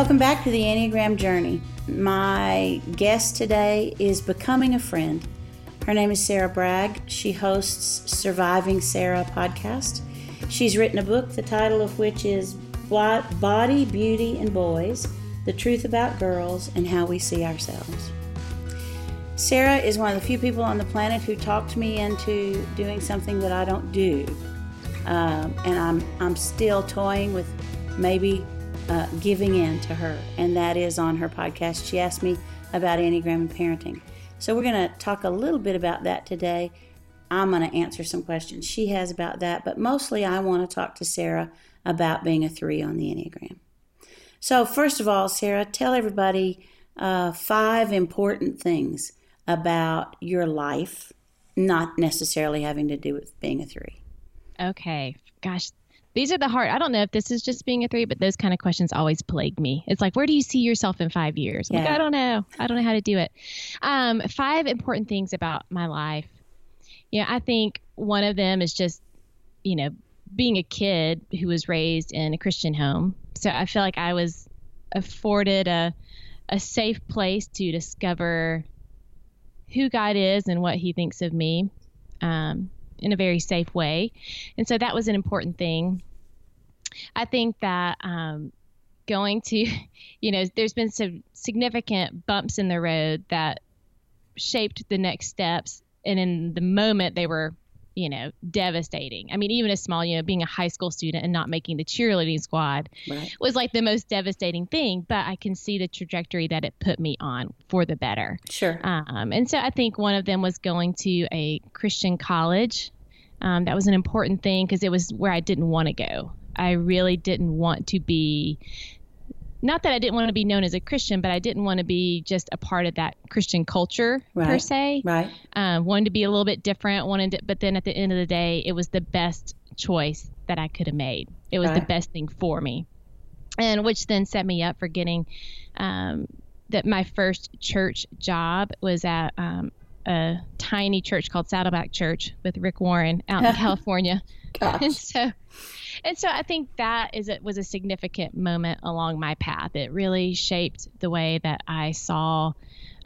Welcome back to the Enneagram Journey. My guest today is Becoming a Friend. Her name is Sarah Bragg. She hosts Surviving Sarah podcast. She's written a book, the title of which is Body, Beauty, and Boys The Truth About Girls and How We See Ourselves. Sarah is one of the few people on the planet who talked me into doing something that I don't do. Um, and I'm, I'm still toying with maybe uh, giving in to her, and that is on her podcast. She asked me about Enneagram and parenting. So we're going to talk a little bit about that today. I'm going to answer some questions she has about that, but mostly I want to talk to Sarah about being a three on the Enneagram. So, first of all, Sarah, tell everybody uh, five important things about your life, not necessarily having to do with being a three. Okay. Gosh, these are the hard. I don't know if this is just being a three, but those kind of questions always plague me. It's like, where do you see yourself in five years? Yeah. Like, I don't know. I don't know how to do it. Um, five important things about my life. Yeah, I think one of them is just, you know, being a kid who was raised in a Christian home. So I feel like I was afforded a a safe place to discover who God is and what He thinks of me. Um, in a very safe way. And so that was an important thing. I think that um, going to, you know, there's been some significant bumps in the road that shaped the next steps. And in the moment, they were you know, devastating. I mean, even a small, you know, being a high school student and not making the cheerleading squad right. was like the most devastating thing. But I can see the trajectory that it put me on for the better. Sure. Um, and so I think one of them was going to a Christian college. Um, that was an important thing because it was where I didn't want to go. I really didn't want to be not that I didn't want to be known as a Christian, but I didn't want to be just a part of that Christian culture right, per se. Right. Um, wanted to be a little bit different. Wanted, to, but then at the end of the day, it was the best choice that I could have made. It was right. the best thing for me, and which then set me up for getting um, that. My first church job was at um, a tiny church called Saddleback Church with Rick Warren out in California. Gosh. And so and so I think that is it was a significant moment along my path. It really shaped the way that I saw.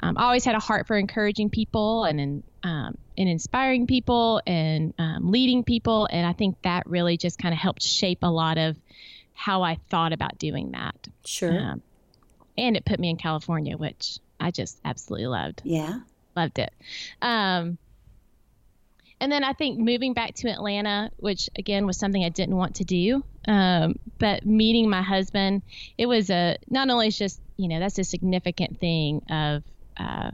Um, I always had a heart for encouraging people and um, and inspiring people and um, leading people, and I think that really just kind of helped shape a lot of how I thought about doing that. Sure. Um, and it put me in California, which I just absolutely loved. Yeah. Loved it. Um, and then I think moving back to Atlanta, which again was something I didn't want to do, um, but meeting my husband, it was a not only it's just you know that's a significant thing of uh,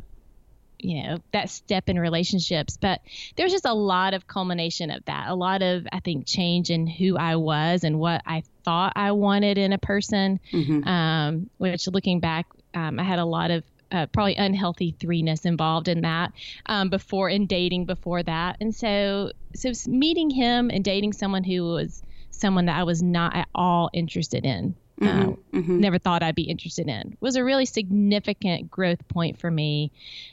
you know that step in relationships but there's just a lot of culmination of that a lot of i think change in who i was and what i thought i wanted in a person mm-hmm. um, which looking back um, i had a lot of uh, probably unhealthy threeness involved in that um, before in dating before that and so so meeting him and dating someone who was someone that i was not at all interested in mm-hmm, uh, mm-hmm. never thought i'd be interested in was a really significant growth point for me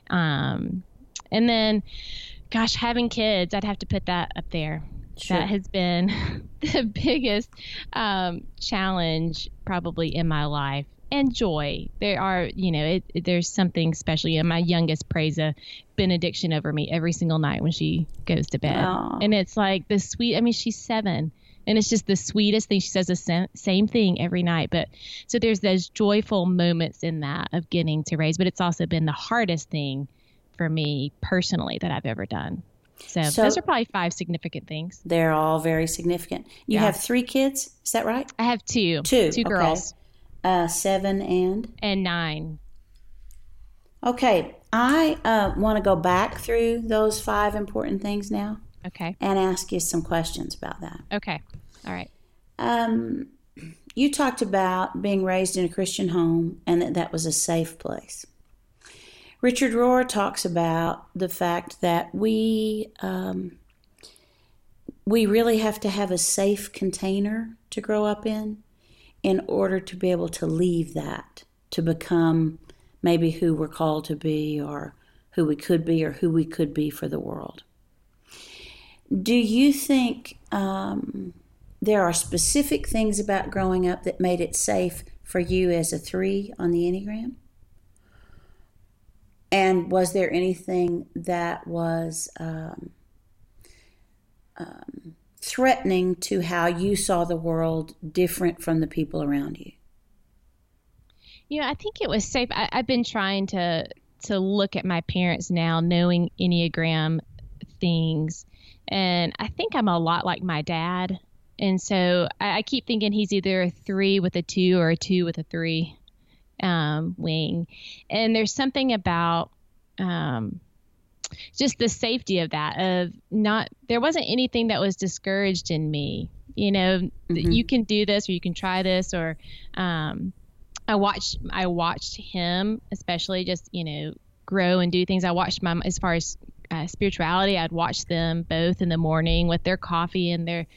um, and then gosh having kids i'd have to put that up there Sure. that has been the biggest um, challenge probably in my life and joy. There are, you know, it, it, there's something special. You know, my youngest prays a benediction over me every single night when she goes to bed, Aww. and it's like the sweet. I mean, she's seven, and it's just the sweetest thing. She says the same thing every night. But so there's those joyful moments in that of getting to raise, but it's also been the hardest thing for me personally that I've ever done. So, so, those are probably five significant things. They're all very significant. You yeah. have three kids, is that right? I have two. Two. Two girls. Uh, seven and? And nine. Okay, I uh, want to go back through those five important things now. Okay. And ask you some questions about that. Okay. All right. Um, you talked about being raised in a Christian home and that that was a safe place. Richard Rohr talks about the fact that we um, we really have to have a safe container to grow up in in order to be able to leave that, to become maybe who we're called to be or who we could be or who we could be for the world. Do you think um, there are specific things about growing up that made it safe for you as a three on the Enneagram? And was there anything that was um, um, threatening to how you saw the world different from the people around you? Know, I think it was safe. I, I've been trying to to look at my parents now, knowing Enneagram things, and I think I'm a lot like my dad. And so I, I keep thinking he's either a three with a two or a two with a three um, wing. And there's something about um, just the safety of that of not there wasn't anything that was discouraged in me you know mm-hmm. you can do this or you can try this or um, i watched i watched him especially just you know grow and do things i watched my as far as uh, spirituality, I'd watch them both in the morning with their coffee and their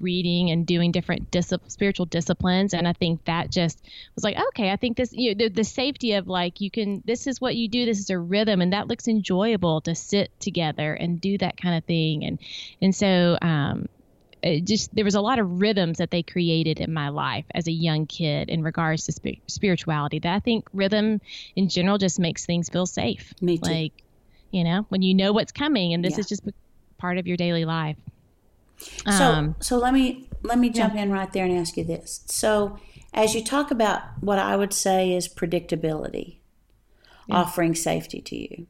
reading and doing different dis- spiritual disciplines. And I think that just was like, okay, I think this, you know, the, the safety of like, you can, this is what you do, this is a rhythm, and that looks enjoyable to sit together and do that kind of thing. And, and so, um, it just there was a lot of rhythms that they created in my life as a young kid in regards to sp- spirituality that I think rhythm in general just makes things feel safe. Me too. Like you know, when you know what's coming and this yeah. is just part of your daily life. Um, so, so let me let me jump yeah. in right there and ask you this. So, as you talk about what I would say is predictability, yeah. offering safety to you,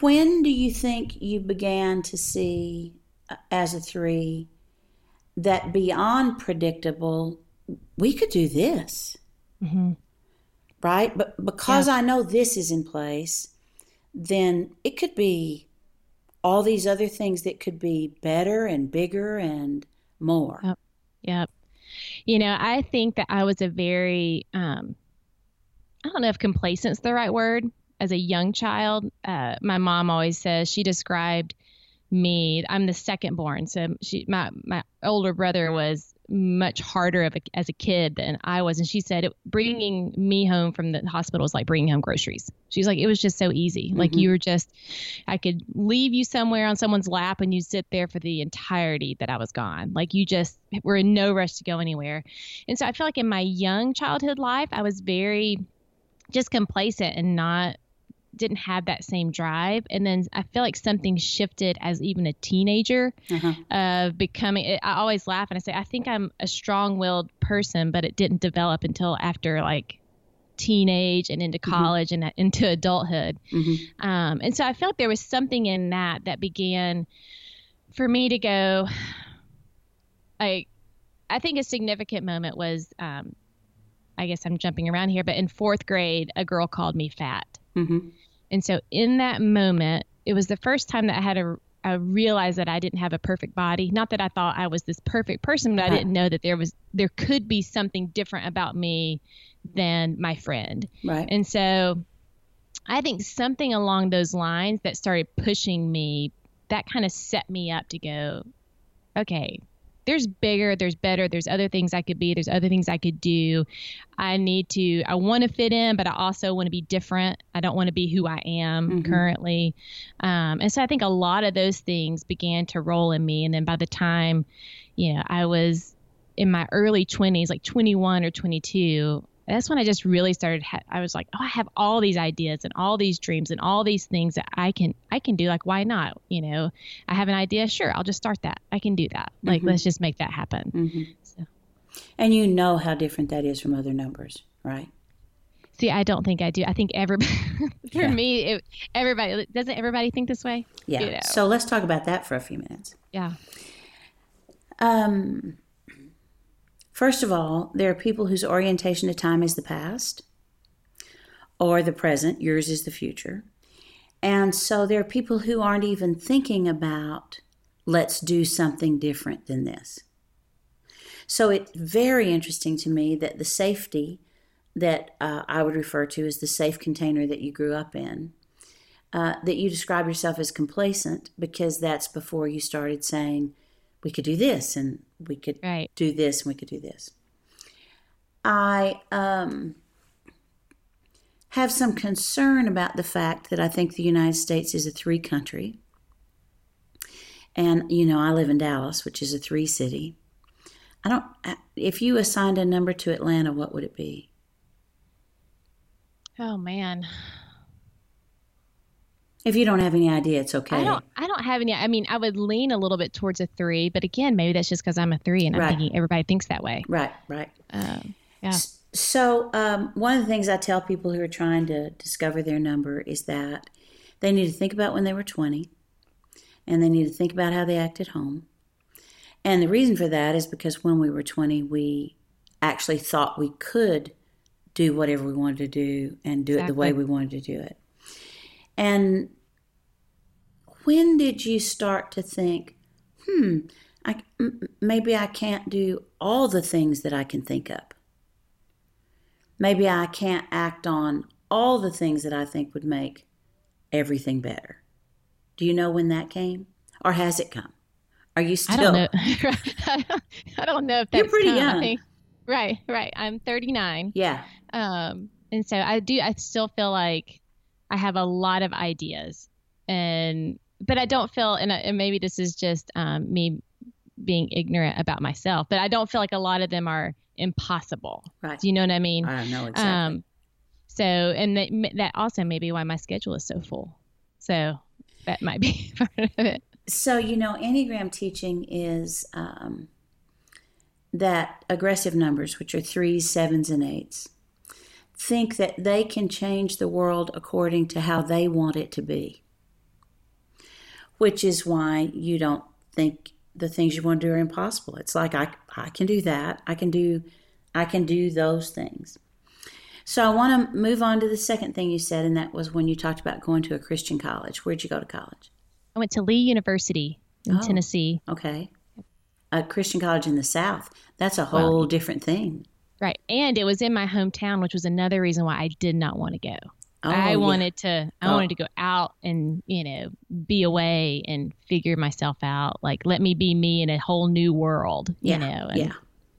when do you think you began to see, uh, as a three, that beyond predictable, we could do this, mm-hmm. right? But because yeah. I know this is in place, then it could be all these other things that could be better and bigger and more. Yep. yep. You know, I think that I was a very, um, I don't know if complacent's the right word. As a young child, uh, my mom always says she described me. I'm the second born, so she, my my older brother was much harder a, as a kid than I was. And she said it, bringing me home from the hospital was like bringing home groceries. She's like, it was just so easy. Mm-hmm. Like you were just, I could leave you somewhere on someone's lap and you sit there for the entirety that I was gone. Like you just were in no rush to go anywhere. And so I feel like in my young childhood life, I was very just complacent and not didn't have that same drive and then i feel like something shifted as even a teenager uh-huh. of becoming i always laugh and i say i think i'm a strong-willed person but it didn't develop until after like teenage and into mm-hmm. college mm-hmm. and into adulthood mm-hmm. um, and so i felt like there was something in that that began for me to go like i think a significant moment was um, i guess i'm jumping around here but in fourth grade a girl called me fat Mm-hmm. And so in that moment, it was the first time that I had a I realized that I didn't have a perfect body. Not that I thought I was this perfect person, but I didn't know that there was there could be something different about me than my friend. Right. And so I think something along those lines that started pushing me, that kind of set me up to go, okay, there's bigger, there's better, there's other things I could be, there's other things I could do. I need to, I want to fit in, but I also want to be different. I don't want to be who I am mm-hmm. currently. Um, and so I think a lot of those things began to roll in me. And then by the time, you know, I was in my early 20s, like 21 or 22, that's when I just really started. Ha- I was like, oh, I have all these ideas and all these dreams and all these things that I can I can do. Like, why not? You know, I have an idea. Sure, I'll just start that. I can do that. Like, mm-hmm. let's just make that happen. Mm-hmm. So. And you know how different that is from other numbers, right? See, I don't think I do. I think everybody, for yeah. me, it, everybody doesn't everybody think this way. Yeah. You know? So let's talk about that for a few minutes. Yeah. Um First of all, there are people whose orientation to time is the past or the present, yours is the future. And so there are people who aren't even thinking about, let's do something different than this. So it's very interesting to me that the safety that uh, I would refer to as the safe container that you grew up in, uh, that you describe yourself as complacent because that's before you started saying, we could do this and we could right. do this and we could do this. I um, have some concern about the fact that I think the United States is a three country. And, you know, I live in Dallas, which is a three city. I don't. If you assigned a number to Atlanta, what would it be? Oh man. If you don't have any idea, it's okay. I don't. I don't have any. I mean, I would lean a little bit towards a three, but again, maybe that's just because I'm a three, and I'm thinking everybody thinks that way. Right, right. Um, yeah. So, um, one of the things I tell people who are trying to discover their number is that they need to think about when they were 20 and they need to think about how they act at home. And the reason for that is because when we were 20, we actually thought we could do whatever we wanted to do and do it the way we wanted to do it. And when did you start to think, hmm, I, m- maybe I can't do all the things that I can think of? maybe I can't act on all the things that I think would make everything better. Do you know when that came? Or has it come? Are you still I don't know. I don't know if that's You're pretty come. Young. think- right. Right. I'm 39. Yeah. Um, and so I do. I still feel like I have a lot of ideas, and but I don't feel, and, I, and maybe this is just um, me being ignorant about myself, but I don't feel like a lot of them are impossible. Right. Do you know what I mean? I know exactly. Um, so, and that, that also may be why my schedule is so full. So that might be part of it. so, you know, Enneagram teaching is um, that aggressive numbers, which are threes, sevens, and eights, think that they can change the world according to how they want it to be. Which is why you don't think the things you want to do are impossible. It's like I, I can do that. I can do I can do those things. So I want to move on to the second thing you said, and that was when you talked about going to a Christian college. Where'd you go to college? I went to Lee University in Oh. Tennessee. Okay. A Christian college in the South. That's a whole different thing. Right. And it was in my hometown, which was another reason why I did not want to go. Oh, I yeah. wanted to I Oh. wanted to go out and, you know, be away and figure myself out. Like let me be me in a whole new world. Yeah. You know. and- yeah.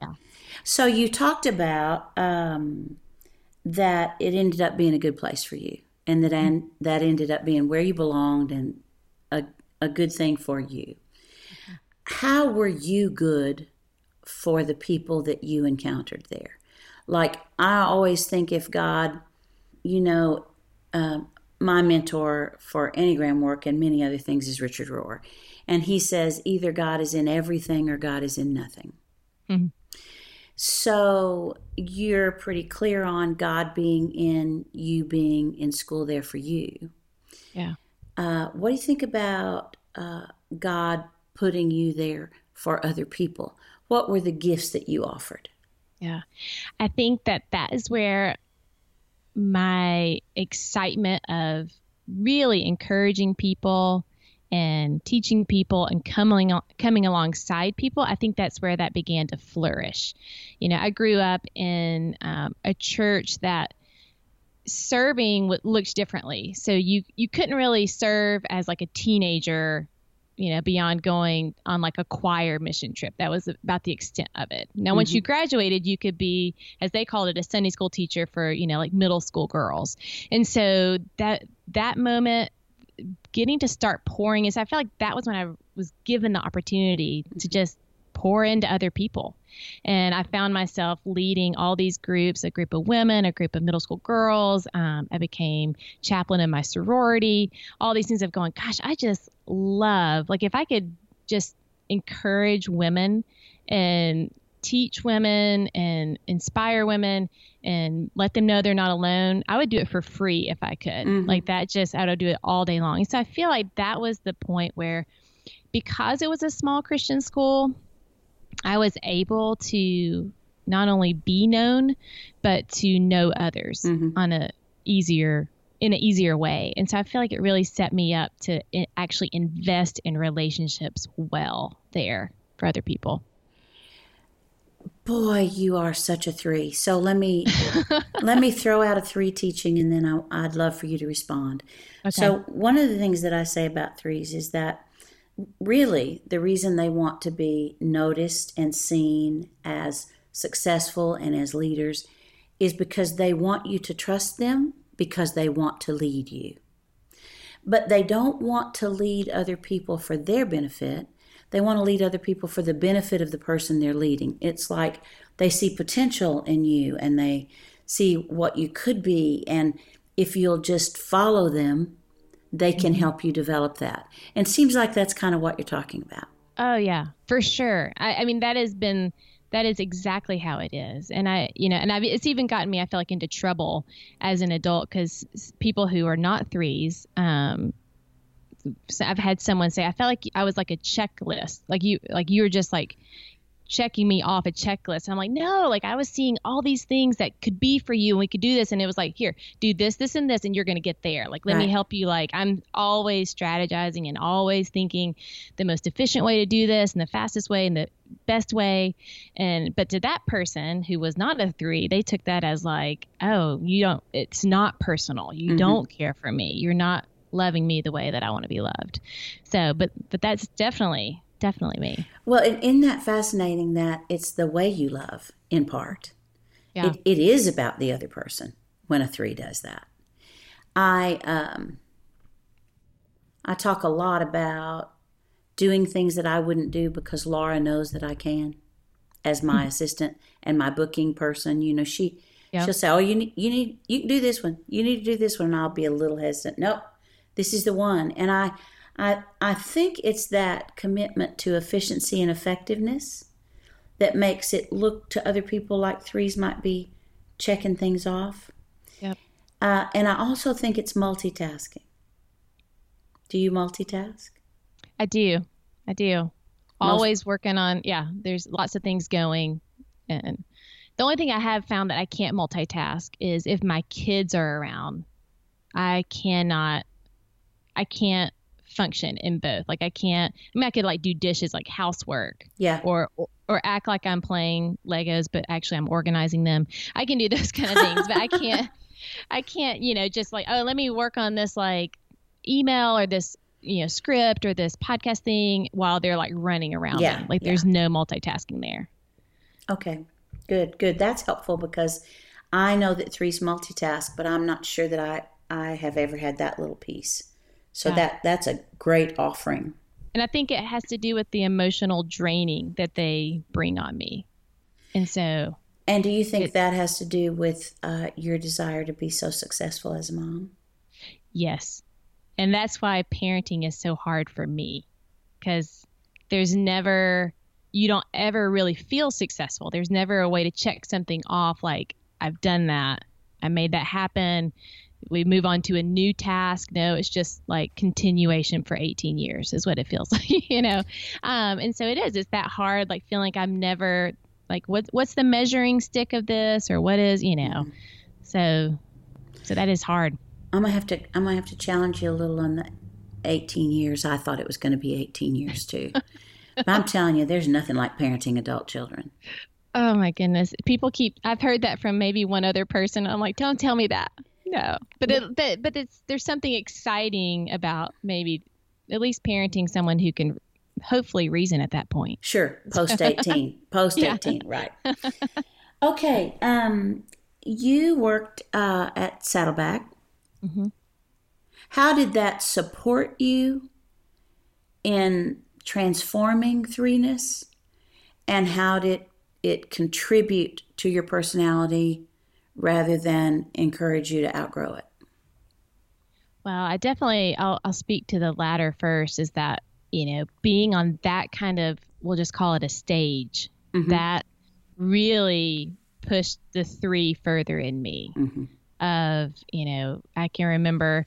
yeah. So you talked about um, that it ended up being a good place for you, and that and that ended up being where you belonged and a a good thing for you. How were you good for the people that you encountered there? Like I always think, if God, you know, um, my mentor for Enneagram work and many other things is Richard Rohr, and he says either God is in everything or God is in nothing. Mhm. So you're pretty clear on God being in you being in school there for you. Yeah. Uh, what do you think about uh, God putting you there for other people? What were the gifts that you offered? Yeah. I think that that is where my excitement of really encouraging people and teaching people and coming coming alongside people, I think that's where that began to flourish. You know, I grew up in um, a church that serving looked differently. So you you couldn't really serve as like a teenager, you know, beyond going on like a choir mission trip. That was about the extent of it. Now, once you mm-hmm. graduated, you could be, as they called it, a Sunday school teacher for you know like middle school girls. And so that that moment getting to start pouring is I feel like that was when I was given the opportunity to mm-hmm. just pour into other people. And I found myself leading all these groups a group of women, a group of middle school girls. Um, I became chaplain in my sorority, all these things of going, gosh, I just love, like, if I could just encourage women and teach women and inspire women and let them know they're not alone, I would do it for free if I could. Mhm. Like that, just I would do it all day long. And so I feel like that was the point where, because it was a small Christian school, I was able to not only be known, but to know others Mhm. on a easier in an easier way. And so I feel like it really set me up to actually invest in relationships well there for other people. Boy, you are such a three. So let me let me throw out a three teaching, and then I, I'd love for you to respond. So one of the things that I say about threes is that really the reason they want to be noticed and seen as successful and as leaders is because they want you to trust them because they want to lead you. But they don't want to lead other people for their benefit. they want to lead other people for the benefit of the person they're leading. It's like they see potential in you and they see what you could be. And if you'll just follow them, they can mm-hmm. help you develop that. And it seems like that's kind of what you're talking about. Oh, yeah, for sure. I, I mean, that has been that is exactly how it is and i you know and I've, it's even gotten me i feel like into trouble as an adult because people who are not threes um so i've had someone say i felt like i was like a checklist like you like you were just like checking me off a checklist. I'm like, no, like I was seeing all these things that could be for you and we could do this. And it was like, here, do this, this, and this, and you're going to get there. Like, let right. me help you. Like, I'm always strategizing and always thinking the most efficient way to do this and the fastest way and the best way. And, but to that person who was not a three, they took that as like, oh, you don't, it's not personal. You mm-hmm. don't care for me. You're not loving me the way that I want to be loved. So, but, but that's definitely definitely me. Well, isn't that fascinating that it's the way you love in part? Yeah. It, it is about the other person when a three does that. I um, I talk a lot about doing things that I wouldn't do because Laura knows that I can, as my mm-hmm. assistant and my booking person. You know, she yep. she'll say, "Oh, you need you need you can do this one. You need to do this one." And I'll be a little hesitant. Nope, this is the one. And I I, I think it's that commitment to efficiency and effectiveness that makes it look to other people like threes might be checking things off. Yep. Uh, and I also think it's multitasking. Do you multitask? I do. I do. Most- Always working on, yeah, there's lots of things going. And the only thing I have found that I can't multitask is if my kids are around. I cannot, I can't function in both. Like I can't. I mean, I could like do dishes, like housework. Yeah. Or or act like I'm playing Legos, but actually I'm organizing them. I can do those kind of things, but I can't. I can't. You know, just like oh, let me work on this like email or this you know script or this podcast thing while they're like running around. Yeah. Like yeah. there's no multitasking there. Okay. Good. Good. That's helpful because I know that three's multitask, but I'm not sure that I I have ever had that little piece. So yeah. that that's a great offering. And I think it has to do with the emotional draining that they bring on me. And so And do you think that has to do with uh, your desire to be so successful as a mom? Yes. And that's why parenting is so hard for me cuz there's never you don't ever really feel successful. There's never a way to check something off like I've done that. I made that happen we move on to a new task. No, it's just like continuation for 18 years is what it feels like, you know? Um, and so it is, it's that hard, like feeling like I'm never like, what, what's the measuring stick of this or what is, you know? So, so that is hard. I'm gonna have to, I'm gonna have to challenge you a little on the 18 years. I thought it was going to be 18 years too. but I'm telling you, there's nothing like parenting adult children. Oh my goodness. People keep, I've heard that from maybe one other person. I'm like, don't tell me that no, but it, but but it's there's something exciting about maybe at least parenting someone who can hopefully reason at that point. Sure, post eighteen, post eighteen, right? Okay, um, you worked uh, at Saddleback. Mm-hmm. How did that support you in transforming threeness, and how did it contribute to your personality rather than encourage you to outgrow it? Well, I definitely I'll, I'll speak to the latter first. Is that you know being on that kind of we'll just call it a stage mm-hmm. that really pushed the three further in me. Mm-hmm. Of you know I can remember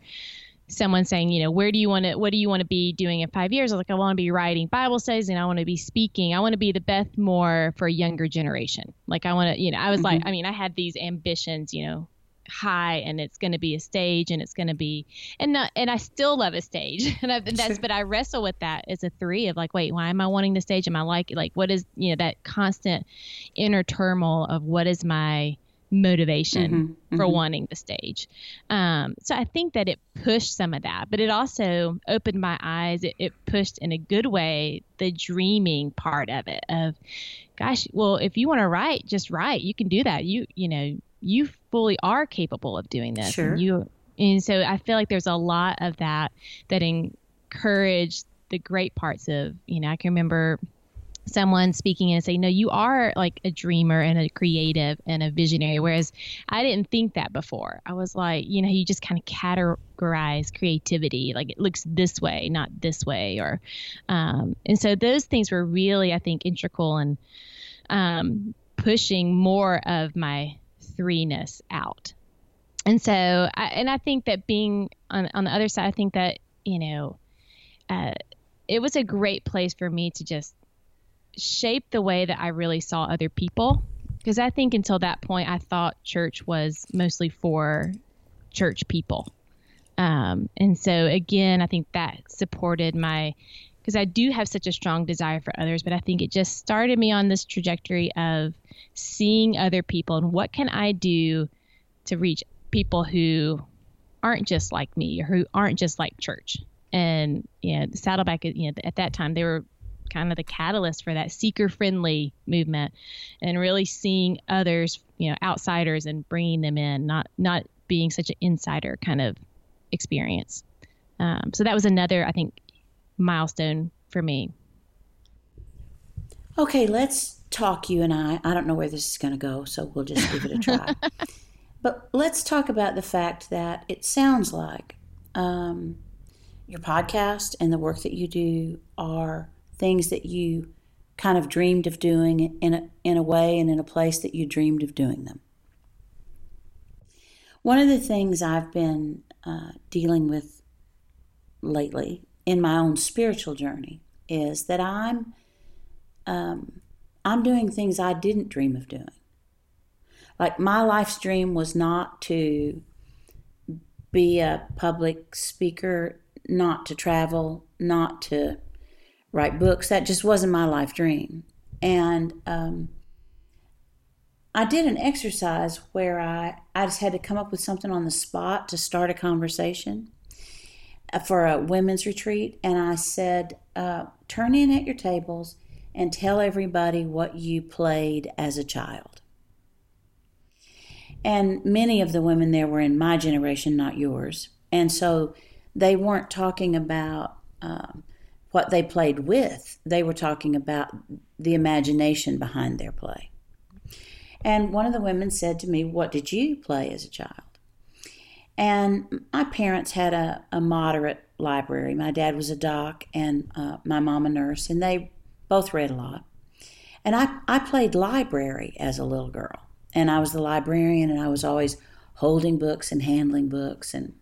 someone saying, you know, where do you want to, what do you want to be doing in five years? I was like, I want to be writing Bible studies and I want to be speaking. I want to be the Beth Moore for a younger generation. Like I want to, you know, I was mm-hmm. like, I mean, I had these ambitions, you know, high and it's going to be a stage and it's going to be, and not, and I still love a stage and, I've, and that's, but I wrestle with that as a three of like, wait, why am I wanting the stage? Am I like, like, what is, you know, that constant inner turmoil of what is my, motivation mm-hmm, for mm-hmm. wanting the stage. Um, so I think that it pushed some of that, but it also opened my eyes. It, it, pushed in a good way the dreaming part of it of, gosh, well, if you want to write, just write. You can do that. You, you know, you fully are capable of doing this. Sure. And you, and so I feel like there's a lot of that that encouraged the great parts of you know I can remember someone speaking and saying, no, you are like a dreamer and a creative and a visionary. Whereas I didn't think that before. I was like, you know, you just kind of categorize creativity, like it looks this way, not this way. Or, um, and so those things were really, I think, integral and um, pushing more of my threeness out. And so, I, and I think that being on, on the other side, I think that, you know, uh, it was a great place for me to just shaped the way that I really saw other people. Because I think until that point, I thought church was mostly for church people. Um, and so, again, I think that supported my, because I do have such a strong desire for others, but I think it just started me on this trajectory of seeing other people and what can I do to reach people who aren't just like me or who aren't just like church. And you know, Saddleback, you know, at that time they were kind of the catalyst for that seeker friendly movement and really seeing others, you know, outsiders and bringing them in, not not being such an insider kind of experience. Um, so that was another, I think, milestone for me. Okay, let's talk, you and I. I don't know where this is going to go, so we'll just give it a try. but let's talk about the fact that it sounds like um, your podcast and the work that you do are things that you kind of dreamed of doing in a, in a way and in a place that you dreamed of doing them. One of the things I've been uh, dealing with lately in my own spiritual journey is that I'm um, I'm doing things I didn't dream of doing. Like my life's dream was not to be a public speaker, not to travel, not to write books. That just wasn't my life dream. And um, I did an exercise where I, I just had to come up with something on the spot to start a conversation uh, for a women's retreat. And I said, uh, turn in at your tables and tell everybody what you played as a child. And many of the women there were in my generation, not yours. And so they weren't talking about um, what they played with. They were talking about the imagination behind their play. And one of the women said to me, What did you play as a child? And my parents had a, a moderate library. My dad was a doc and uh, my mom a nurse, and they both read a lot. And I, I played library as a little girl. And I was the librarian, and I was always holding books and handling books. And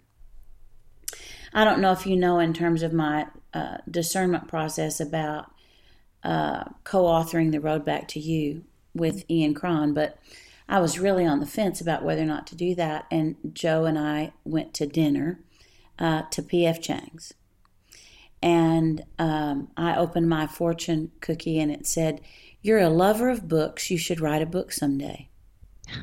I don't know if you know, in terms of my uh, discernment process about uh, co-authoring the road back to you with Ian Cron, but I was really on the fence about whether or not to do that. And Joe and I went to dinner uh, to P.F. Chang's, and um, I opened my fortune cookie, and it said, "You're a lover of books. You should write a book someday."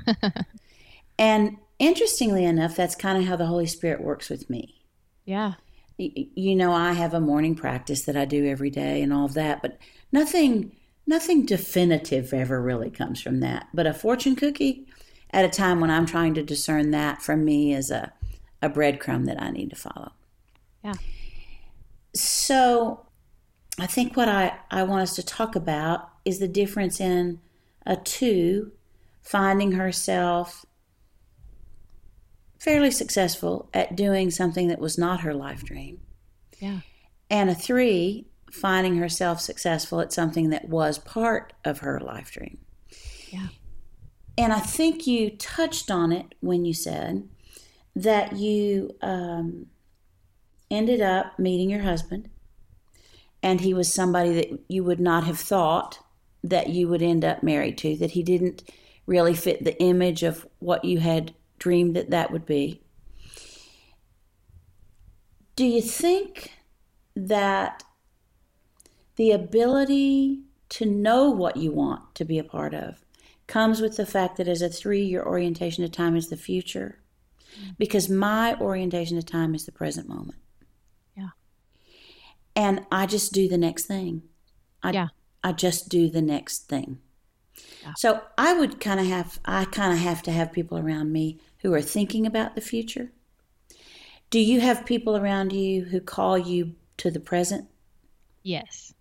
and interestingly enough, that's kind of how the Holy Spirit works with me. Yeah you know i have a morning practice that i do every day and all of that but nothing nothing definitive ever really comes from that. But a fortune cookie at a time when i'm trying to discern that from me is a, a breadcrumb that i need to follow. Yeah. So i think what i, I want us to talk about is the difference in a two finding herself fairly successful at doing something that was not her life dream. Yeah. And a three, finding herself successful at something that was part of her life dream. Yeah. And I think you touched on it when you said that you um, ended up meeting your husband, and he was somebody that you would not have thought that you would end up married to, that he didn't really fit the image of what you had dreamed that that would be. Do you think that the ability to know what you want to be a part of comes with the fact that as a three, your orientation to time is the future? Because my orientation to time is the present moment. Yeah. And I just do the next thing. I, yeah. I just do the next thing. Yeah. So I would kind of have I kind of have to have people around me who are thinking about the future? Do you have people around you who call you to the present Yes.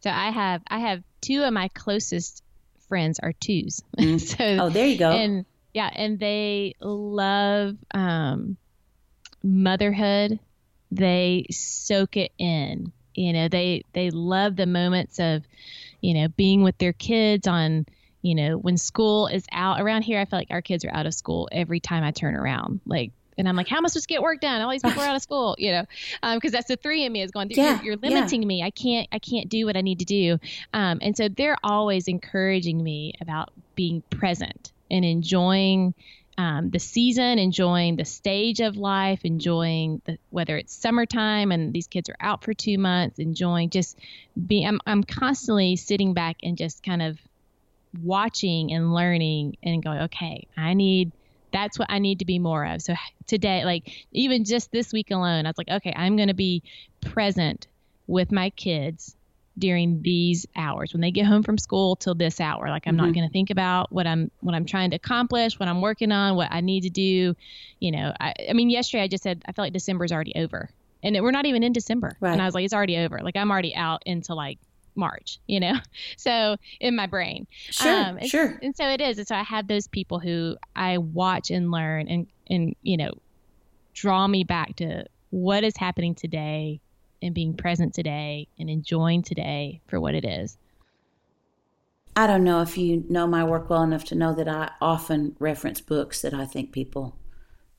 So I have I have two of my closest friends are twos. Mm. so oh, there you go. And yeah, and they love um, motherhood. They soak it in. You know, they they love the moments of, you know, being with their kids on, you know, when school is out. Around here, I feel like our kids are out of school every time I turn around. Like and I'm like, how am I supposed to get work done? All these people are out of school, you know, because um, that's the three in me is going, yeah, you're, you're limiting yeah. me. I can't, I can't do what I need to do. Um, and so they're always encouraging me about being present and enjoying um, the season, enjoying the stage of life, enjoying the, whether it's summertime and these kids are out for two months, enjoying just being. I'm, I'm constantly sitting back and just kind of watching and learning and going, okay, I need that's what I need to be more of. So today, like even just this week alone, I was like, okay, I'm going to be present with my kids during these hours when they get home from school till this hour like i'm mm-hmm. not going to think about what i'm what i'm trying to accomplish what i'm working on what i need to do you know i, I mean yesterday i just said i felt like december's already over and it, we're not even in december right. and i was like it's already over like i'm already out into like March, you know? So in my brain. Sure. Um, and, sure. And so it is. And so I have those people who I watch and learn and, and, you know, draw me back to what is happening today and being present today and enjoying today for what it is. I don't know if you know my work well enough to know that I often reference books that I think people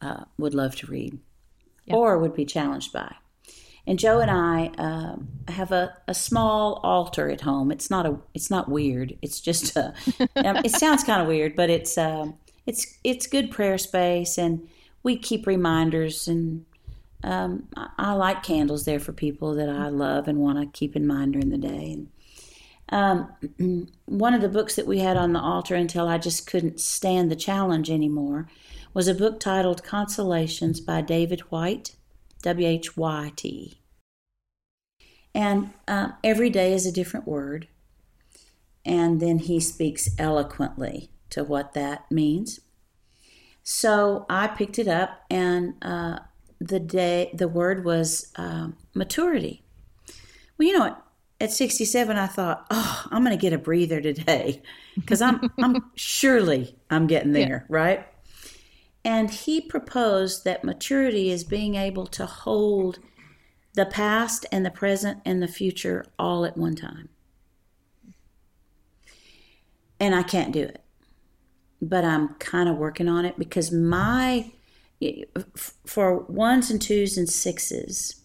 uh, would love to read yep. or would be challenged by. And Joe and I uh, have a, a small altar at home. It's not a it's not weird. It's just a, it sounds kind of weird, but it's uh, it's it's good prayer space, and we keep reminders. And um, I, I, like candles there for people that I love and want to keep in mind during the day. And um, one of the books that we had on the altar until I just couldn't stand the challenge anymore was a book titled Consolations by David Whyte. W H Y T. And um, every day is a different word. And then he speaks eloquently to what that means. So I picked it up, and uh, the day the word was uh, maturity. Well, you know what? At 67, I thought, oh, I'm going to get a breather today because I'm, I'm surely I'm getting there, yeah. right? And he proposed that maturity is being able to hold the past and the present and the future all at one time. And I can't do it. But I'm kind of working on it because my, for ones and twos and sixes,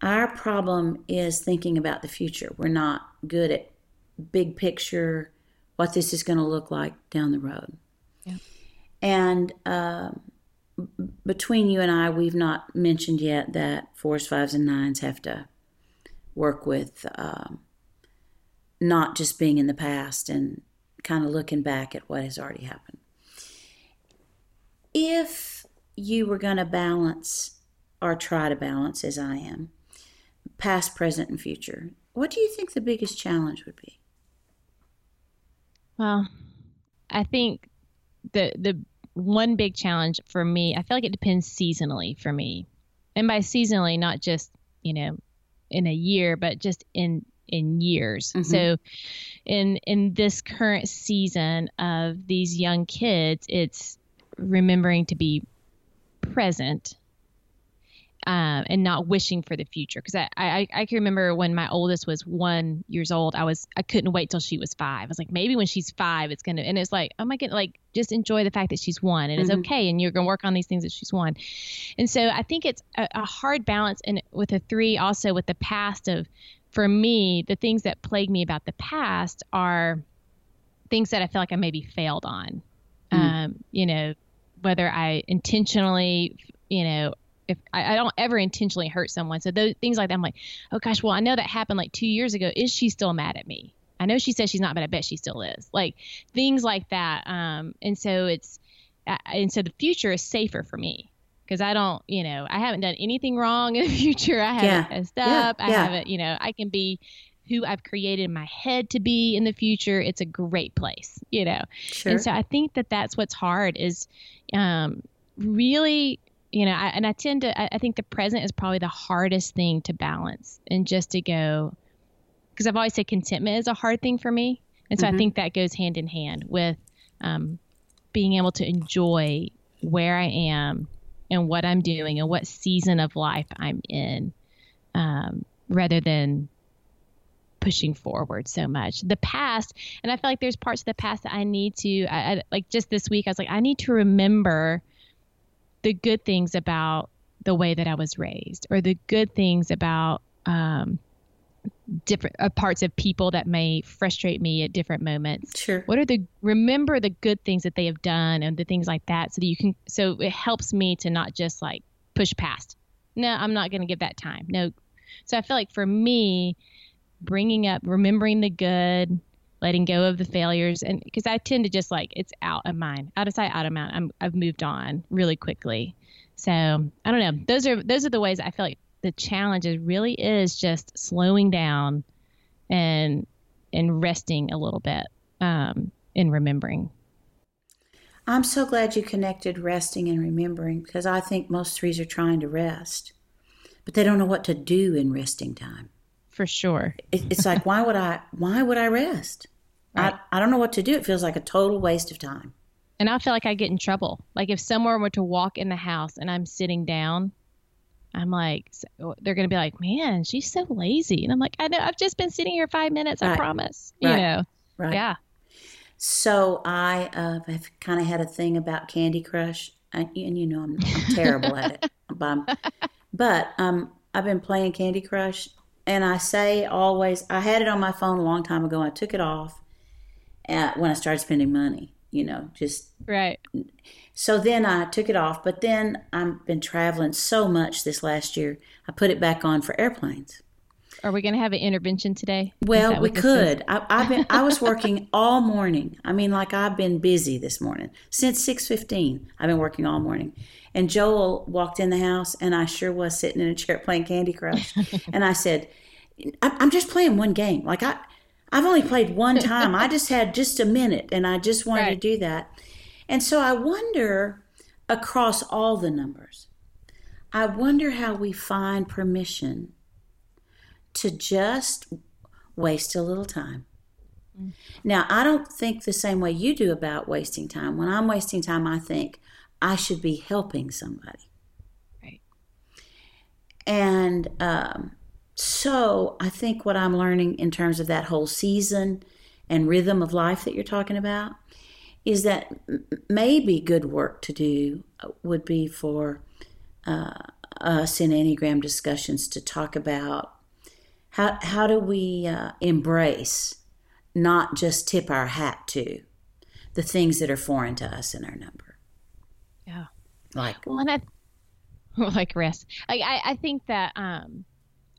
our problem is thinking about the future. We're not good at big picture, what this is going to look like down the road. Yeah. And uh, between you and I, we've not mentioned yet that fours, fives, and nines have to work with um, not just being in the past and kind of looking back at what has already happened. If you were going to balance or try to balance, as I am, past, present, and future, what do you think the biggest challenge would be? Well, I think the the one big challenge for me, I feel like it depends seasonally for me. And by seasonally, not just, you know, in a year, but just in in years. Mm-hmm. So in in this current season of these young kids, it's remembering to be present um, and not wishing for the future. Because I, I I can remember when my oldest was one years old, I was I couldn't wait till she was five. I was like, maybe when she's five, it's gonna. And it's like, oh my god, like just enjoy the fact that she's one, and mm-hmm. it's okay, and you're gonna work on these things that she's one. And so I think it's a, a hard balance, and with a three, also with the past of, for me, the things that plague me about the past are things that I feel like I maybe failed on. Mm-hmm. Um, you know, whether I intentionally, you know, if I, I, don't ever intentionally hurt someone. So those things like that, I'm like, oh gosh, well I know that happened like two years ago. Is she still mad at me? I know she says she's not, but I bet she still is. Like things like that. Um, and so it's, uh, and so the future is safer for me because I don't, you know, I haven't done anything wrong in the future. I haven't yeah. messed up. Yeah. I yeah. haven't, you know, I can be who I've created my head to be in the future. It's a great place, you know. Sure. And so I think that that's what's hard is um, really you know, I, and I tend to, I, I think the present is probably the hardest thing to balance and just to go, because I've always said contentment is a hard thing for me, and so mm-hmm. I think that goes hand in hand with um, being able to enjoy where I am and what I'm doing and what season of life I'm in, um, rather than pushing forward so much. The past, and I feel like there's parts of the past that I need to, I, I, like just this week, I was like, I need to remember the good things about the way that I was raised, or the good things about um, different uh, parts of people that may frustrate me at different moments. Sure. What are the remember the good things that they have done and the things like that, so that you can. So it helps me to not just like push past. No, I'm not going to give that time. No. So I feel like for me, bringing up, remembering the good, letting go of the failures, and because I tend to just like it's out of mind, out of sight, out of mind. I'm I've moved on really quickly. So I don't know. Those are those are the ways I feel like the challenge is really is just slowing down and and resting a little bit um, and remembering. I'm so glad you connected resting and remembering because I think most threes are trying to rest, but they don't know what to do in resting time. For sure, it, it's like why would I? Why would I rest? Right. I I don't know what to do. It feels like a total waste of time. And I feel like I get in trouble. Like if someone were to walk in the house and I'm sitting down, I'm like, so they're going to be like, man, she's so lazy. And I'm like, I know, I've just been sitting here five minutes. Right. I promise. Right. You know, right. Yeah. So I uh, have kind of had a thing about Candy Crush, I, and you know I'm, I'm terrible at it. But, but um, I've been playing Candy Crush, and I say always, I had it on my phone a long time ago. I took it off at, when I started spending money. You know, just right. So then I took it off, but then I've been traveling so much this last year, I put it back on for airplanes. Are we going to have an intervention today? Well, we could. I, have been. I was working all morning. I mean, like I've been busy this morning since six fifteen. I've been working all morning. And Joel walked in the house, and I sure was sitting in a chair playing Candy Crush. and I said, "I'm just playing one game. Like I, I've only played one time. I just had just a minute, and I just wanted right. to do that." And so I wonder across all the numbers, I wonder how we find permission to just waste a little time. Mm. Now, I don't think the same way you do about wasting time. When I'm wasting time, I think I should be helping somebody. Right. And um, so I think what I'm learning in terms of that whole season and rhythm of life that you're talking about is that maybe good work to do would be for uh, us in Enneagram discussions to talk about how, how do we uh, embrace, not just tip our hat to, the things that are foreign to us in our number. Yeah. Like, well, and I, like rest. I, I, I think that, um,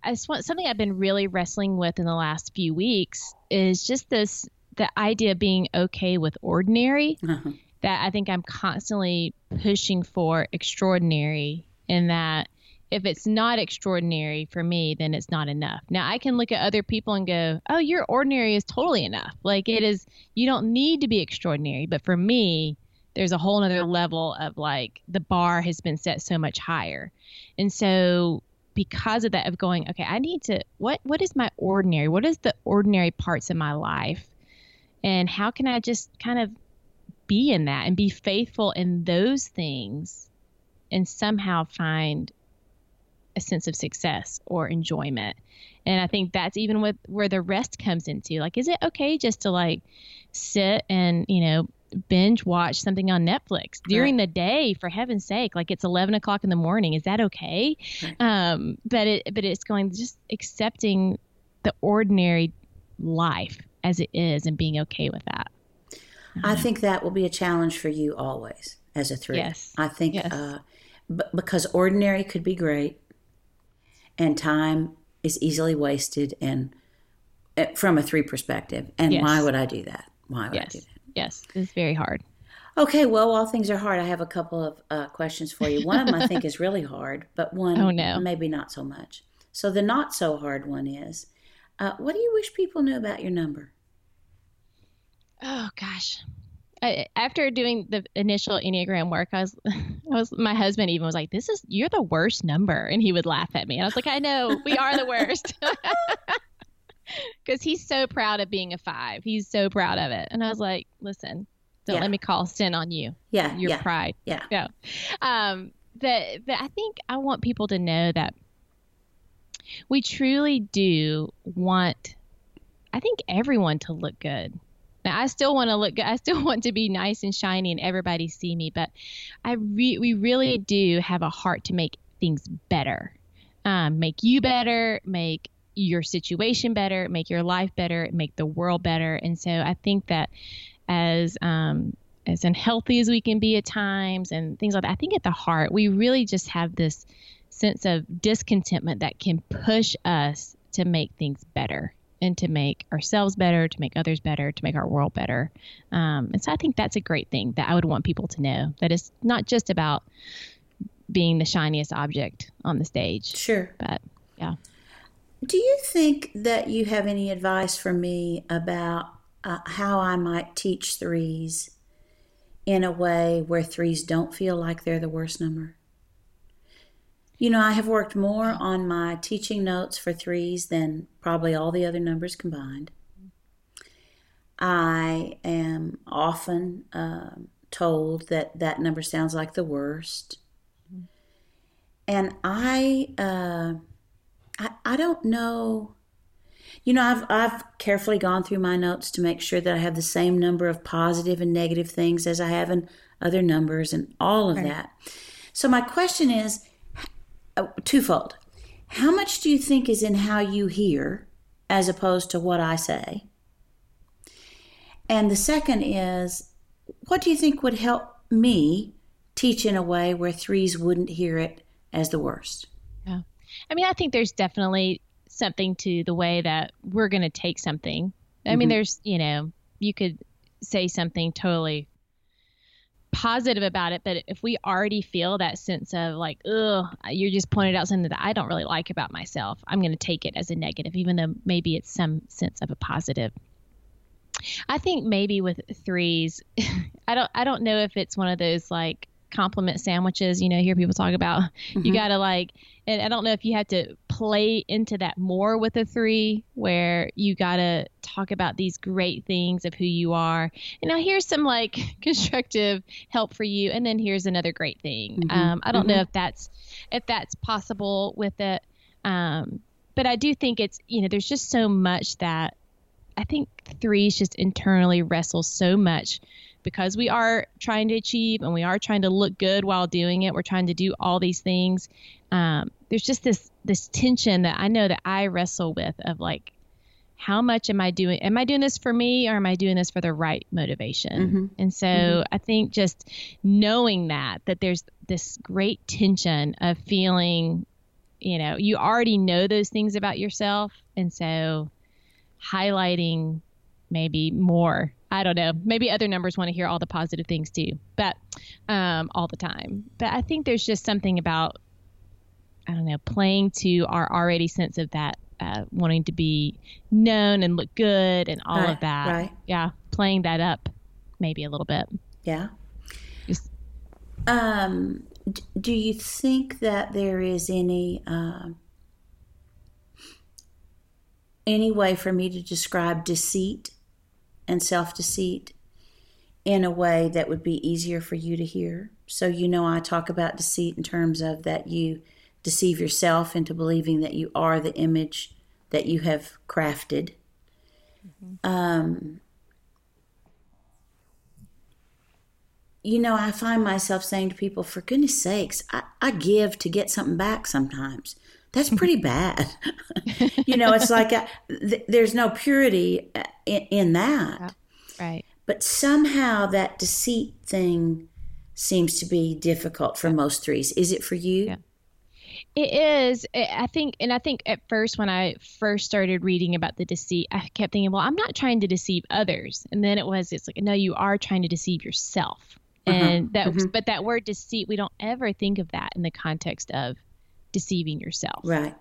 I just want something I've been really wrestling with in the last few weeks is just this the idea of being okay with ordinary uh-huh. that I think I'm constantly pushing for extraordinary in that if it's not extraordinary for me, then it's not enough. Now I can look at other people and go, oh, your ordinary is totally enough. Like it is, you don't need to be extraordinary. But for me, there's a whole other level of like the bar has been set so much higher. And so because of that of going, okay, I need to what what is my ordinary? What is the ordinary parts of my life? And how can I just kind of be in that and be faithful in those things and somehow find a sense of success or enjoyment? And I think that's even with where the rest comes into. Like, is it okay just to like sit and, you know, binge watch something on Netflix during right. the day for heaven's sake like it's 11 o'clock in the morning is that okay right. um but it but it's going just accepting the ordinary life as it is and being okay with that. I think that will be a challenge for you always as a three. Yes. I think yes. uh, b- because ordinary could be great and time is easily wasted and uh, from a three perspective. And yes. why would I do that? Why would yes. I do that? Yes, it's very hard. Okay, well, while things are hard, I have a couple of uh, questions for you. One of them I think is really hard, but one oh, no. maybe not so much. So the not so hard one is, uh, what do you wish people knew about your number? oh gosh I, after doing the initial enneagram work i was i was my husband even was like this is you're the worst number and he would laugh at me and i was like i know we are the worst because he's so proud of being a five. He's so proud of it. And I was like, listen, don't Yeah. let me call sin on you. Yeah. Your yeah. pride. Yeah. Yeah. Um, that that I think I want people to know that we truly do want I think everyone to look good. Now I still want to look good. I still want to be nice and shiny and everybody see me, but I re- we really do have a heart to make things better. Um, make you better, make your situation better, make your life better, make the world better. And so I think that as um, as unhealthy as we can be at times and things like that, I think at the heart we really just have this sense of discontentment that can push us to make things better and to make ourselves better, to make others better, to make our world better. Um, and so I think that's a great thing that I would want people to know that it's not just about being the shiniest object on the stage, Sure. but yeah. Do you think that you have any advice for me about uh, how I might teach threes in a way where threes don't feel like they're the worst number? You know, I have worked more on my teaching notes for threes than probably all the other numbers combined. I am often um told that that number sounds like the worst. And I, uh, I, I don't know. You know, I've I've carefully gone through my notes to make sure that I have the same number of positive and negative things as I have in other numbers and all of Right. that. So my question is uh, twofold. How much do you think is in how you hear as opposed to what I say? And the second is what do you think would help me teach in a way where threes wouldn't hear it as the worst? Yeah. I mean, I think there's definitely something to the way that we're going to take something. I mean, Mhm. there's, you know, you could say something totally positive about it, but if we already feel that sense of like, ugh, you just pointed out something that I don't really like about myself, I'm going to take it as a negative, even though maybe it's some sense of a positive. I think maybe with threes, I don't, I don't know if it's one of those like compliment sandwiches. You know, hear people talk about. You Mhm. got to like, and I don't know if you have to play into that more with a three, where you got to talk about these great things of who you are. And now here's some like constructive help for you, and then here's another great thing. Mhm. Um, I don't know Mhm. if that's if that's possible with it, um, but I do think it's you know there's just so much that I think threes just internally wrestle so much because we are trying to achieve and we are trying to look good while doing it. We're trying to do all these things. Um, there's just this this tension that I know that I wrestle with of like, how much am I doing? Am I doing this for me or am I doing this for the right motivation? Mhm. And so Mhm. I think just knowing that that there's this great tension of feeling, you know, you already know those things about yourself, and so highlighting maybe more. I don't know. Maybe other numbers want to hear all the positive things too, but um, all the time. But I think there's just something about I don't know playing to our already sense of that uh, wanting to be known and look good and all Right, of that. right. Yeah, playing that up maybe a little bit. Yeah. Just- Um, d- do you think that there is any um any way for me to describe deceit and self deceit in a way that would be easier for you to hear? So you know, I talk about deceit in terms of that you deceive yourself into believing that you are the image that you have crafted. Um, you know, I find myself saying to people, for goodness sakes, I, I give to get something back sometimes. That's pretty bad. you know, it's like I, th- there's no purity uh, in, in that. Right. But somehow that deceit thing seems to be difficult for most threes. Is it for you? Yeah. It is. I think, and I think at first when I first started reading about the deceit, I kept thinking, well, I'm not trying to deceive others. And then it was, it's like, no, you are trying to deceive yourself. Uh-huh. And that, Mhm. but that word deceit, we don't ever think of that in the context of deceiving yourself. Right.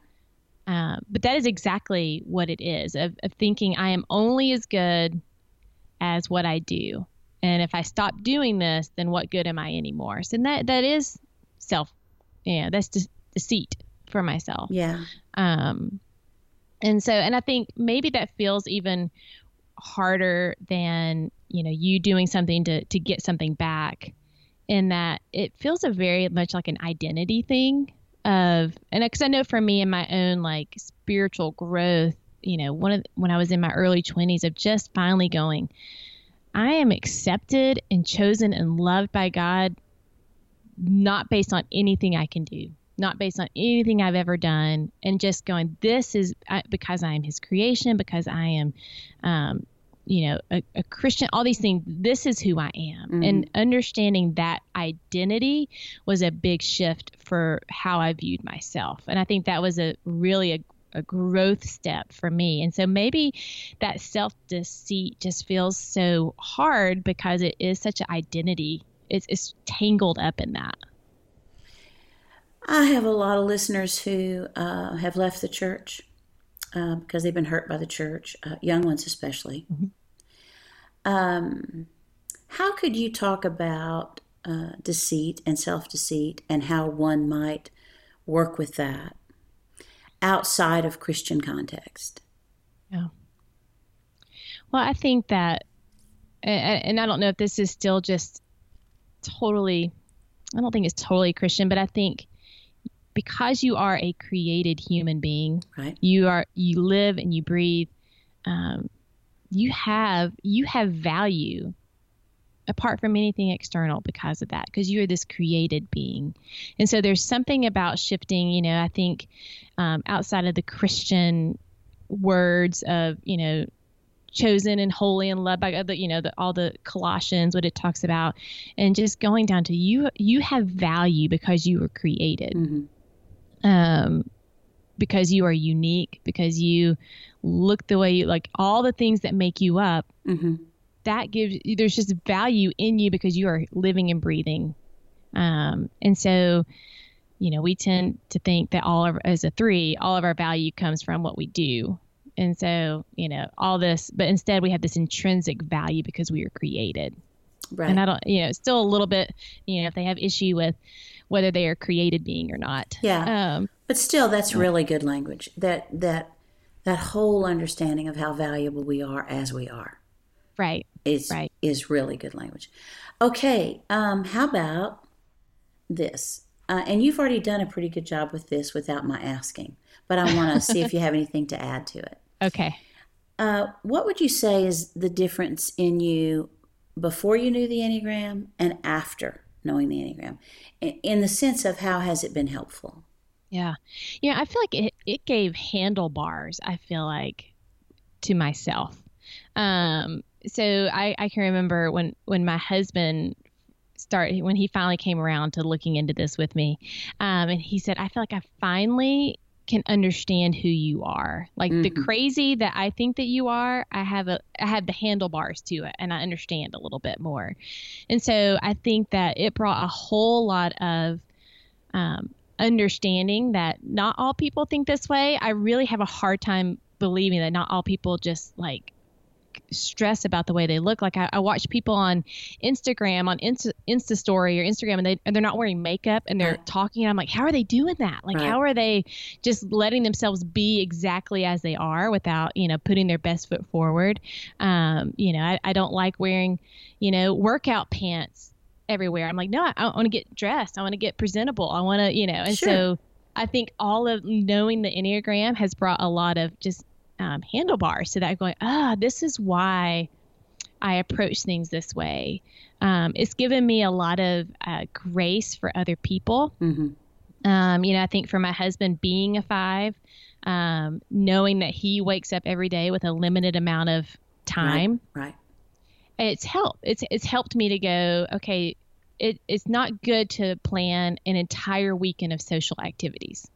Um, but that is exactly what it is of, of thinking I am only as good as what I do. And if I stop doing this, then what good am I anymore? So that that is self, yeah, that's just deceit for myself. Yeah. Um, And so, and I think maybe that feels even harder than, you know, you doing something to, to get something back in that it feels a very much like an identity thing of, and because I know for me in my own like spiritual growth, you know, one of when I was in my early 20s of just finally going, I am accepted and chosen and loved by God, not based on anything I can do, not based on anything I've ever done, and just going, this is because I am His creation, because I am, um, you know, a, a, Christian, all these things. This is who I am. Mm-hmm. And understanding that identity was a big shift for how I viewed myself. And I think that was a really a a growth step for me. And so maybe that self deceit just feels so hard because it is such an identity. It's, it's tangled up in that. I have a lot of listeners who uh, have left the church uh, because they've been hurt by the church, uh, young ones especially. Mm-hmm. Um, how could you talk about uh, deceit and self deceit and how one might work with that? outside of Christian context. Yeah. Well, I think that, and I don't know if this is still just totally, I don't think it's totally Christian, but I think because you are a created human being, right. you are, you live and you breathe, um, you have, you have value apart from anything external because of that because you're this created being and so there's something about shifting you know i think um, outside of the christian words of you know chosen and holy and loved by the you know the, all the colossians what it talks about and just going down to you you have value because you were created mm-hmm. Um because you are unique because you look the way you like all the things that make you up mm-hmm that gives there's just value in you because you are living and breathing. Um, and so, you know, we tend to think that all of as a three, all of our value comes from what we do. And so, you know, all this, but instead we have this intrinsic value because we are created. Right. And I don't, you know, still a little bit, you know, if they have issue with whether they are created being or not. Yeah. Um, but still, that's really good language. That that that whole understanding of how valuable we are as we are. Right. Is right. is really good language. Okay, um, how about this? Uh, and you've already done a pretty good job with this without my asking, but I want to see if you have anything to add to it. Okay. Uh, what would you say is the difference in you before you knew the Enneagram and after knowing the Enneagram, in the sense of how has it been helpful? Yeah, yeah, I feel like it it gave handlebars. I feel like to myself. Um, so I, I can remember when when my husband started when he finally came around to looking into this with me, um, and he said, "I feel like I finally." Can understand who you are. Like mm-hmm. the crazy that i think that you are i have a i have the handlebars to it and i understand a little bit more. And so i think that it brought a whole lot of um, understanding that not all people think this way. I really have a hard time believing that not all people just like stress about the way they look. Like I, I watch people on Instagram, on Insta, Insta story or Instagram, and they and they're not wearing makeup and they're right. talking. And I'm like, how are they doing that? Like, right. how are they just letting themselves be exactly as they are without you know putting their best foot forward? Um, you know, I, I don't like wearing you know workout pants everywhere. I'm like, no, I, I want to get dressed. I want to get presentable. I want to, you know, and sure. so. I think all of knowing the Enneagram has brought a lot of just um, handlebars to that going ah this is why i approach things this way um, it's given me a lot of uh, grace for other people mm-hmm. um, you know i think for my husband being a five um, knowing that he wakes up every day with a limited amount of time right, right. it's helped it's it's helped me to go okay it, it's not good to plan an entire weekend of social activities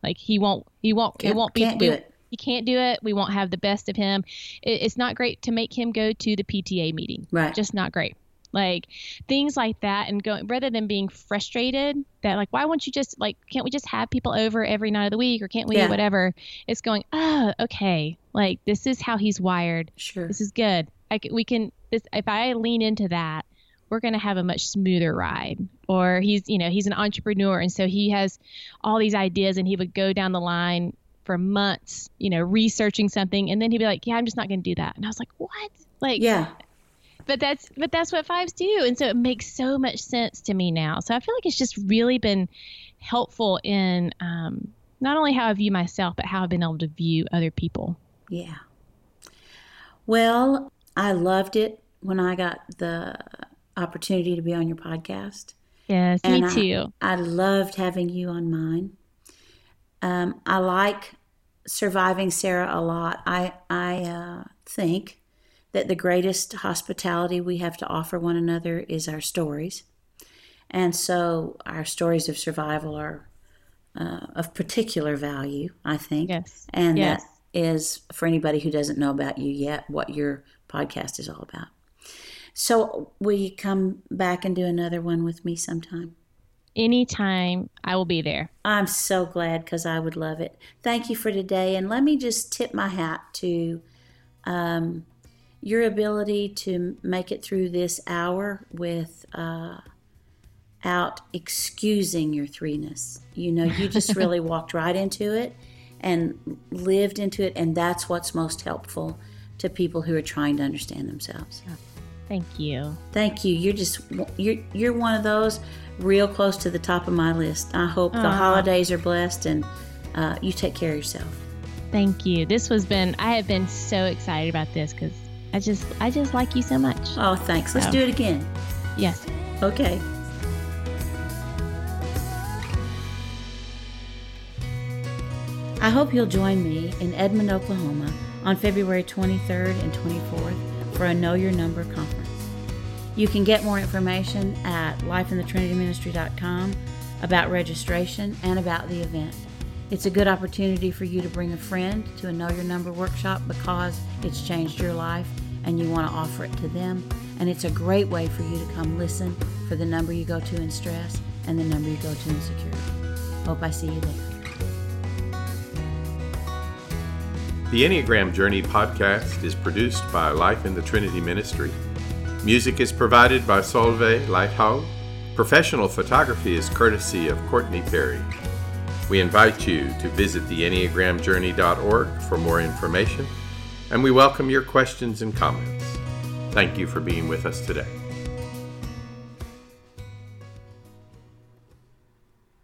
like he won't he won't can't, it won't be can't do it he can't do it. We won't have the best of him. It, it's not great to make him go to the PTA meeting. Right. Just not great. Like things like that, and going rather than being frustrated that like why won't you just like can't we just have people over every night of the week or can't we yeah. whatever? It's going oh okay like this is how he's wired. Sure. This is good. I we can this if I lean into that we're going to have a much smoother ride or he's you know he's an entrepreneur and so he has all these ideas and he would go down the line for months, you know, researching something, and then he'd be like, "Yeah, I'm just not going to do that," and I was like, "What?" Like, yeah. But that's but that's what fives do, and so it makes so much sense to me now. So I feel like it's just really been helpful in um, not only how I view myself, but how I've been able to view other people. Yeah. Well, I loved it when I got the opportunity to be on your podcast. Yes, And me too. I, I loved having you on mine. Um, I like surviving Sarah a lot. I I uh, think that the greatest hospitality we have to offer one another is our stories, and so our stories of survival are uh, of particular value. I think, Yes. and Yes. that is for anybody who doesn't know about you yet what your podcast is all about. So, will you come back and do another one with me sometime? Anytime I will be there. I'm so glad because I would love it. Thank you for today. And let me just tip my hat to um, your ability to make it through this hour with uh, out excusing your threeness. You know, you just really walked right into it and lived into it. And that's what's most helpful to people who are trying to understand themselves. Thank you. Thank you. You're just you're you're one of those real close to the top of my list. I hope the holidays are blessed and uh, you take care of yourself. Thank you. This was been I have been so excited about this because I just I just like you so much. Oh, thanks. Let's Oh. do it again. Yes. Okay. I hope you'll join me in Edmond, Oklahoma on February 23rd and 24th for a Know Your Number conference. You can get more information at lifeinthetrinityministry.com about registration and about the event. It's a good opportunity for you to bring a friend to a Know Your Number workshop because it's changed your life and you want to offer it to them. And it's a great way for you to come listen for the number you go to in stress and the number you go to in security. Hope I see you there. The Enneagram Journey podcast is produced by Life in the Trinity Ministry. Music is provided by Solveig Lighthouse. Professional photography is courtesy of Courtney Perry. We invite you to visit the EnneagramJourney.org for more information, and we welcome your questions and comments. Thank you for being with us today.